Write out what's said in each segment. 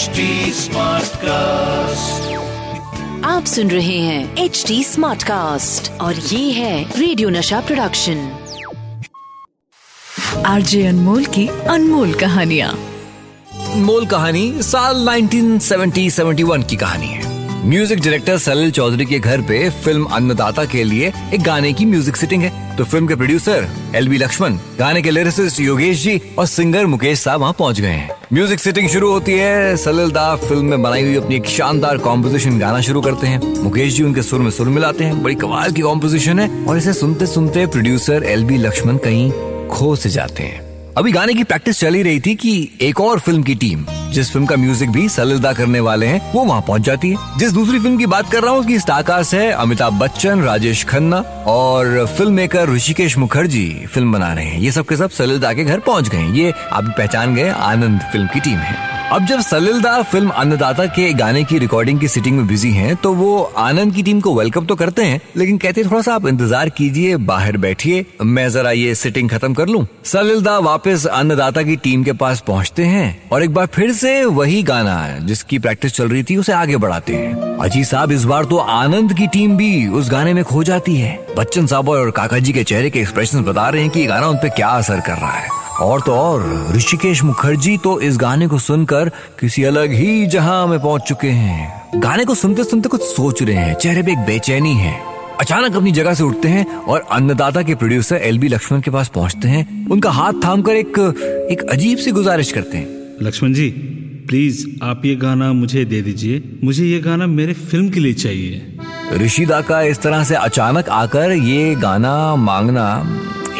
HD cast आप सुन रहे हैं एच डी स्मार्ट कास्ट और ये है रेडियो नशा प्रोडक्शन आरजे अनमोल की अनमोल कहानिया। मोल कहानी साल 1970-71 की कहानी है। म्यूज़िक डायरेक्टर सलिल चौधरी के घर पे फ़िल्म अन्नदाता के लिए एक गाने की म्यूज़िक सिटिंग है। तो फ़िल्म के प्रोड्यूसर एल बी लक्ष्मण गाने के लिरिसिस्ट योगेश जी और सिंगर मुकेश साहब वहाँ पहुँच गए हैं। म्यूज़िक सिटिंग शुरू होती है। सलिल दा फ़िल्म में बनाई हुई अपनी एक शानदार कॉम्पोजिशन गाना शुरू करते हैं। मुकेश जी उनके सुर में सुर मिलाते हैं। बड़ी कमाल की कॉम्पोजिशन है और इसे सुनते सुनते प्रोड्यूसर एल बी लक्ष्मण कहीं खो से जाते हैं। अभी गाने की प्रैक्टिस चल ही रही थी कि एक और फ़िल्म की टीम जिस फ़िल्म का म्यूज़िक भी सलिलदा करने वाले हैं, वो वहाँ पहुँच जाती है। जिस दूसरी फ़िल्म की बात कर रहा हूँ, उसकी स्टारकास्ट है अमिताभ बच्चन राजेश खन्ना और film maker Hrishikesh Mukherjee film बना रहे हैं। ये सब के सब सलिलदा के घर पहुँच गए ये आप पहचान गए, आनंद फ़िल्म की टीम है। अब जब सलिलदा फ़िल्म अन्नदाता के गाने की रिकॉर्डिंग की सिटिंग में बिज़ी हैं तो वो आनंद की टीम को वेलकम तो करते हैं, लेकिन कहते हैं, थोड़ा सा आप इंतज़ार कीजिए, बाहर बैठिए, मैं जरा ये सिटिंग खत्म कर लूँ। सलिलदा वापस अन्नदाता की टीम के पास पहुँचते हैं, और एक बार फिर से वही गाना जिसकी प्रैक्टिस चल रही थी, उसे आगे बढ़ाते हैं। अजी साहब इस बार तो आनंद की टीम भी उस गाने में खो जाती है। बच्चन साहब और काका जी के चेहरे के एक्सप्रेशन बता रहे हैं कि गाना उन पे क्या असर कर रहा है। और तो और ऋषिकेश मुखर्जी तो इस गाने को सुनकर किसी अलग ही जहाँ में पहुँच चुके हैं। गाने को सुनते सुनते कुछ सोच रहे हैं चेहरे पे एक बेचैनी है। अचानक अपनी जगह से उठते हैं और अन्नदाता के प्रोड्यूसर एल बी लक्ष्मण के पास पहुँचते हैं। उनका हाथ थामकर एक एक अजीब सी गुजारिश करते हैं। लक्ष्मण जी प्लीज़ आप ये गाना मुझे दे दीजिए। मुझे ये गाना मेरे फ़िल्म के लिए चाहिए। ऋषिदा का इस तरह से अचानक आकर ये गाना मांगना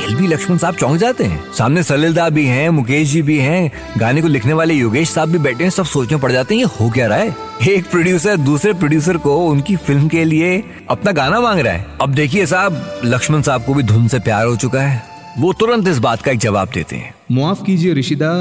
एल बी लक्ष्मण साहब चौंक जाते हैं। सामने सलिलदा भी हैं, मुकेश जी भी हैं, गाने को लिखने वाले योगेश साहब भी बैठे हैं, सब सोचने पड़ जाते हैं, ये हो क्या रहा है? एक प्रोड्यूसर दूसरे प्रोड्यूसर को उनकी फ़िल्म के लिए अपना गाना मांग रहा है। अब देखिए साहब, लक्ष्मण साहब को भी धुन से प्यार हो चुका है। वो तुरंत इस बात का एक जवाब देते हैं। मुआफ कीजिए ऋषिदा,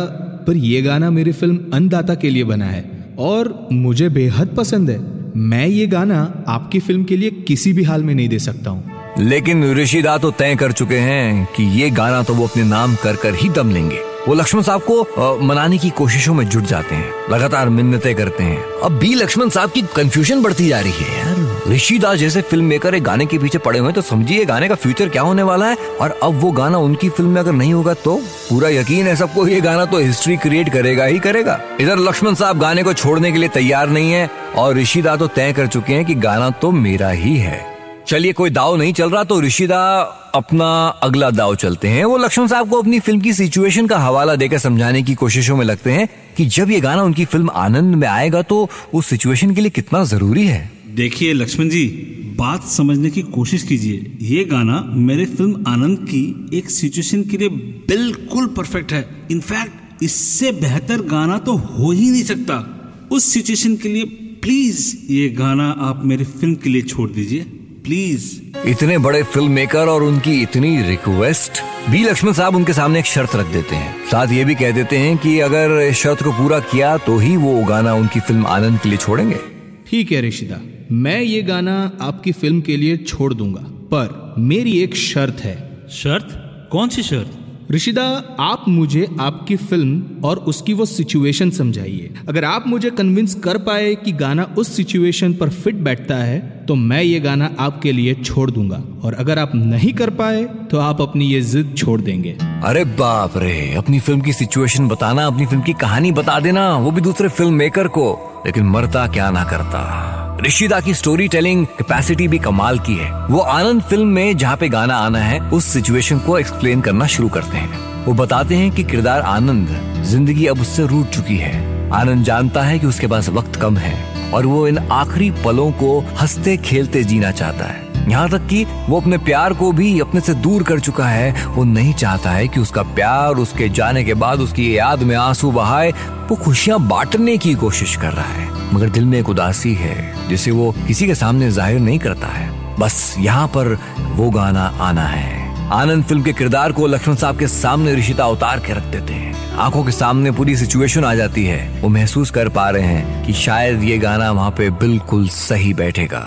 पर यह गाना मेरी फ़िल्म अन्नदाता के लिए बना है और मुझे बेहद पसंद है। मैं ये गाना आपकी फ़िल्म के लिए किसी भी हाल में नहीं दे सकता हूँ। लेकिन ऋषिदा तो तय कर चुके हैं कि ये गाना तो वो अपने नाम कर कर ही दम लेंगे। वो लक्ष्मण साहब को मनाने की कोशिशों में जुट जाते हैं, लगातार मिन्नतें करते हैं। अब भी लक्ष्मण साहब की कंफ्यूजन बढ़ती जा रही है यार। ऋषिदास जैसे फ़िल्म मेकर एक गाने के पीछे पड़े हुए तो समझिए गाने का फ्यूचर क्या होने वाला है। और अब वो गाना उनकी फ़िल्म में अगर नहीं होगा तो पूरा यकीन है सबको ये गाना तो हिस्ट्री क्रिएट करेगा ही करेगा। इधर लक्ष्मण साहब गाने को छोड़ने के लिए तैयार नहीं है, और ऋषिदा तो तय कर चुके हैं कि गाना तो मेरा ही है। चलिए, कोई दाव नहीं चल रहा तो ऋषिदा अपना अगला दाव चलते हैं। वो लक्ष्मण साहब को अपनी फ़िल्म की सिचुएशन का हवाला देकर समझाने की कोशिशों में लगते हैं कि जब ये गाना उनकी फ़िल्म आनंद में आएगा तो उस सिचुएशन के लिए कितना ज़रूरी है? देखिए लक्ष्मण जी, बात समझने की कोशिश कीजिए। ये गाना मेरे फ़िल्म आनंद की एक सिचुएशन के लिए बिल्कुल परफेक्ट है। इनफैक्ट इससे बेहतर गाना तो हो ही नहीं सकता। उस सिचुएशन के लिए प्लीज़ ये गाना आप मेरी फ़िल्म के लिए छोड़ दीजिए। प्लीज़ इतने बड़े फ़िल्म मेकर और उनकी इतनी रिक्वेस्ट बी लक्ष्मण साहब उनके सामने एक शर्त रख देते हैं। साथ ये भी कह देते हैं कि अगर इस शर्त को पूरा किया तो ही वो गाना उनकी फ़िल्म आनंद के लिए छोड़ेंगे। ठीक है रिशिदा मैं ये गाना आपकी फ़िल्म के लिए छोड़ दूँगा पर मेरी एक शर्त है। शर्त? कौन सी शर्त? ऋषिदा, आप मुझे आपकी फ़िल्म और उसकी वो सिचुएशन समझाइए। अगर आप मुझे कन्विंस कर पाए कि गाना उस सिचुएशन पर फिट बैठता है तो मैं ये गाना आपके लिए छोड़ दूँगा। और अगर आप नहीं कर पाए तो आप अपनी ये जिद छोड़ देंगे। अरे बाप रे, अपनी फ़िल्म की सिचुएशन बताना, अपनी फ़िल्म की कहानी बता देना, वो भी दूसरे फ़िल्म मेकर को। लेकिन मरता क्या ना करता। ऋषिदा की स्टोरी टेलिंग कैपेसिटी भी कमाल की है। वो आनंद फ़िल्म में जहाँ पे गाना आना है, उस सिचुएशन को एक्सप्लेन करना शुरू करते हैं। वो बताते हैं कि किरदार आनंद ज़िंदगी अब उससे रूट चुकी है। आनंद जानता है कि उसके पास वक्त कम है और वो इन आखिरी पलों को हँसते खेलते जीना चाहता है। यहाँ तक कि वो अपने प्यार को भी अपने से दूर कर चुका है। वो नहीं चाहता है कि उसका प्यार उसके जाने के बाद उसकी याद में आँसू बहाए। वो खुशियाँ बांटने की कोशिश कर रहा है। मगर दिल में एक उदासी है, जिसे वो किसी के सामने ज़ाहिर नहीं करता है। बस यहाँ पर वो गाना आना है। आनंद फ़िल्म के किरदार को लक्ष्मण साहब के सामने ऋषिता उतार के रख देते हैं। आँखों के सामने पूरी सिचुएशन आ जाती है। वो महसूस कर पा रहे हैं कि शायद ये गाना वहाँ पे बिल्कुल सही बैठेगा।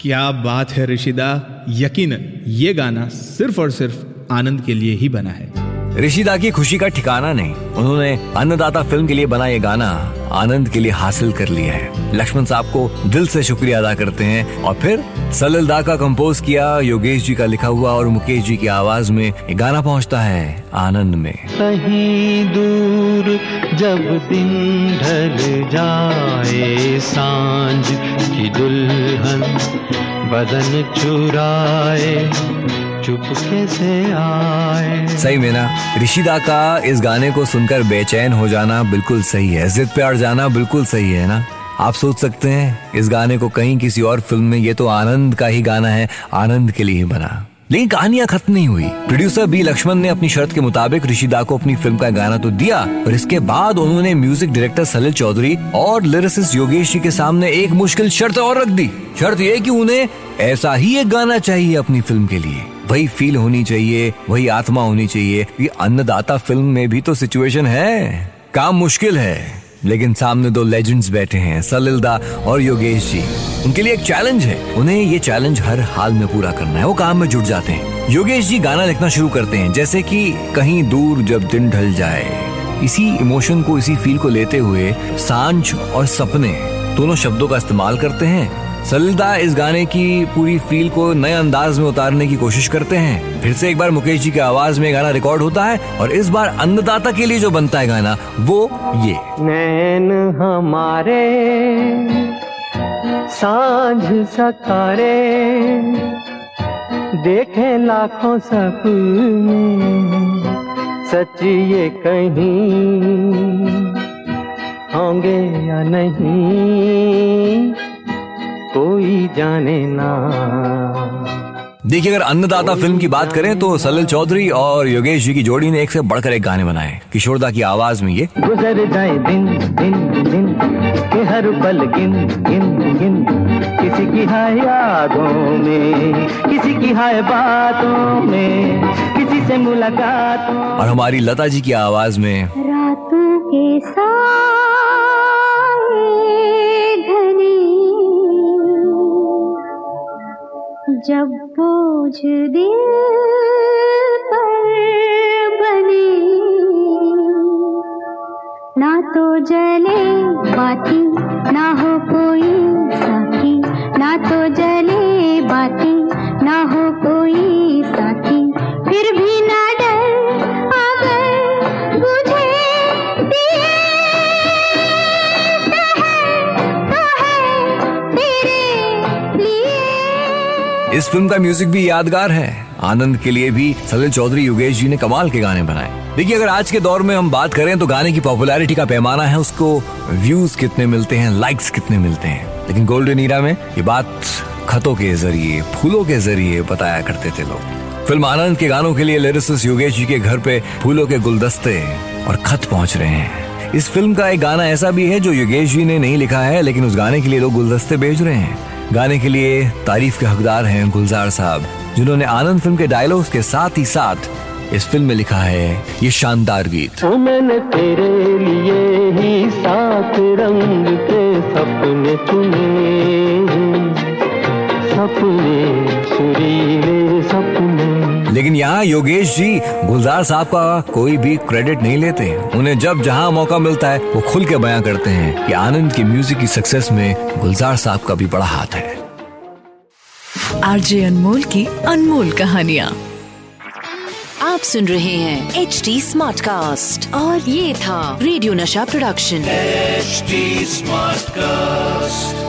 क्या बात है ऋषिदा? यकीन, ये गाना सिर्फ़ और सिर्फ़ आनंद के लिए ही बना है। ऋषिदा की खुशी का ठिकाना नहीं। उन्होंने अन्नदाता फ़िल्म के लिए बना ये गाना आनंद के लिए हासिल कर लिया है। लक्ष्मण साहब को दिल से शुक्रिया अदा करते हैं और फिर सलिल दा का कंपोज किया, योगेश जी का लिखा हुआ और मुकेश जी की आवाज़ में ये गाना पहुँचता है आनंद में। कहीं दूर जब दिन ढल जाए, साँझ की दुल्हन बदन चुराए चुपके से आए। सही में ना ऋषिदा का इस गाने को सुनकर बेचैन हो जाना बिल्कुल सही है। जिद पे अड़ जाना बिल्कुल सही है ना? आप सोच सकते हैं, इस गाने को कहीं किसी और फ़िल्म में, ये तो आनंद का ही गाना है, आनंद के लिए ही बना। लेकिन कहानियाँ खत्म नहीं हुई। प्रोड्यूसर बी लक्ष्मण ने अपनी शर्त के मुताबिक ऋषिदा को अपनी फ़िल्म का गाना तो दिया और इसके बाद उन्होंने म्यूज़िक डायरेक्टर सलिल चौधरी और लिरिसिस्ट योगेश जी के सामने एक मुश्किल शर्त और रख दी। शर्त ये कि उन्हें ऐसा ही एक गाना चाहिए अपनी फ़िल्म के लिए। वही फील होनी चाहिए, वही आत्मा होनी चाहिए। ये अन्नदाता फ़िल्म में भी तो सिचुएशन है। काम मुश्किल है, लेकिन सामने दो लेजेंड्स बैठे हैं, सलिल दा और योगेश जी। उनके लिए एक चैलेंज है। उन्हें ये चैलेंज हर हाल में पूरा करना है। वो काम में जुट जाते हैं। योगेश जी गाना लिखना शुरू करते हैं, जैसे कि कहीं दूर जब दिन ढल जाए। इसी इमोशन को, इसी फील को लेते हुए साँझ और सपने दोनों शब्दों का इस्तेमाल करते हैं। सलिलदा इस गाने की पूरी फील को नए अंदाज में उतारने की कोशिश करते हैं। फिर से एक बार मुकेश जी की आवाज़ में गाना रिकॉर्ड होता है और इस बार अन्नदाता के लिए जो बनता है गाना, वो ये। नैन हमारे, साँझ सकारे, देखे लाखों सपने सच ये कहीं होंगे या नहीं। कोई जाने ना। देखिए अगर अन्नदाता फ़िल्म की बात करें तो सलिल चौधरी और योगेश जी की जोड़ी ने एक से बढ़कर एक गाने बनाए किशोरदा की आवाज़ में ये। गुजर जाए दिन दिन दिन के हर पल गिन गिन गिन। किसी की हाय यादों में किसी की हाय बातों में किसी से मुलाकातों और हमारी लता जी की आवाज़ में। रातों के साए जब बोझ दिल पर बने ना तो जले बाती ना हो इस फ़िल्म का म्यूज़िक भी यादगार है। आनंद के लिए भी सलिल चौधरी योगेश जी ने कमाल के गाने बनाए। देखिए, अगर आज के दौर में हम बात करें तो गाने की पॉपुलैरिटी का पैमाना है, उसको व्यूज़ कितने मिलते हैं, लाइक्स कितने मिलते हैं। लेकिन गोल्डन ईरा में ये बात खतों के ज़रिए, फूलों के ज़रिए बताया करते थे लोग। फ़िल्म आनंद के गानों के लिए लिरिसिस्ट योगेश जी के घर पे फूलों के गुलदस्ते और खत पहुँच रहे हैं। इस फ़िल्म का एक गाना ऐसा भी है जो योगेश जी ने नहीं लिखा है, लेकिन उस गाने के लिए लोग गुलदस्ते भेज रहे हैं। गाने के लिए तारीफ़ के हकदार हैं गुलजार साहब, जिन्होंने आनंद फ़िल्म के डायलॉग्स के साथ ही साथ इस फ़िल्म में लिखा है, ये शानदार गीत। ओ मैंने तेरे लिए ही सात रंग के सपने चुने सपने सुरीले सपने। लेकिन यहाँ योगेश जी गुलजार साहब का कोई भी क्रेडिट नहीं लेते उन्हें जब जहाँ मौका मिलता है वो खुल के बयां करते हैं कि आनंद की म्यूज़िक की सक्सेस में गुलजार साहब का भी बड़ा हाथ है। आरजे अनमोल की अनमोल कहानियाँ। आप सुन रहे हैं एच डी स्मार्ट कास्ट और ये था रेडियो नशा प्रोडक्शन एचडी स्मार्ट Smartcast.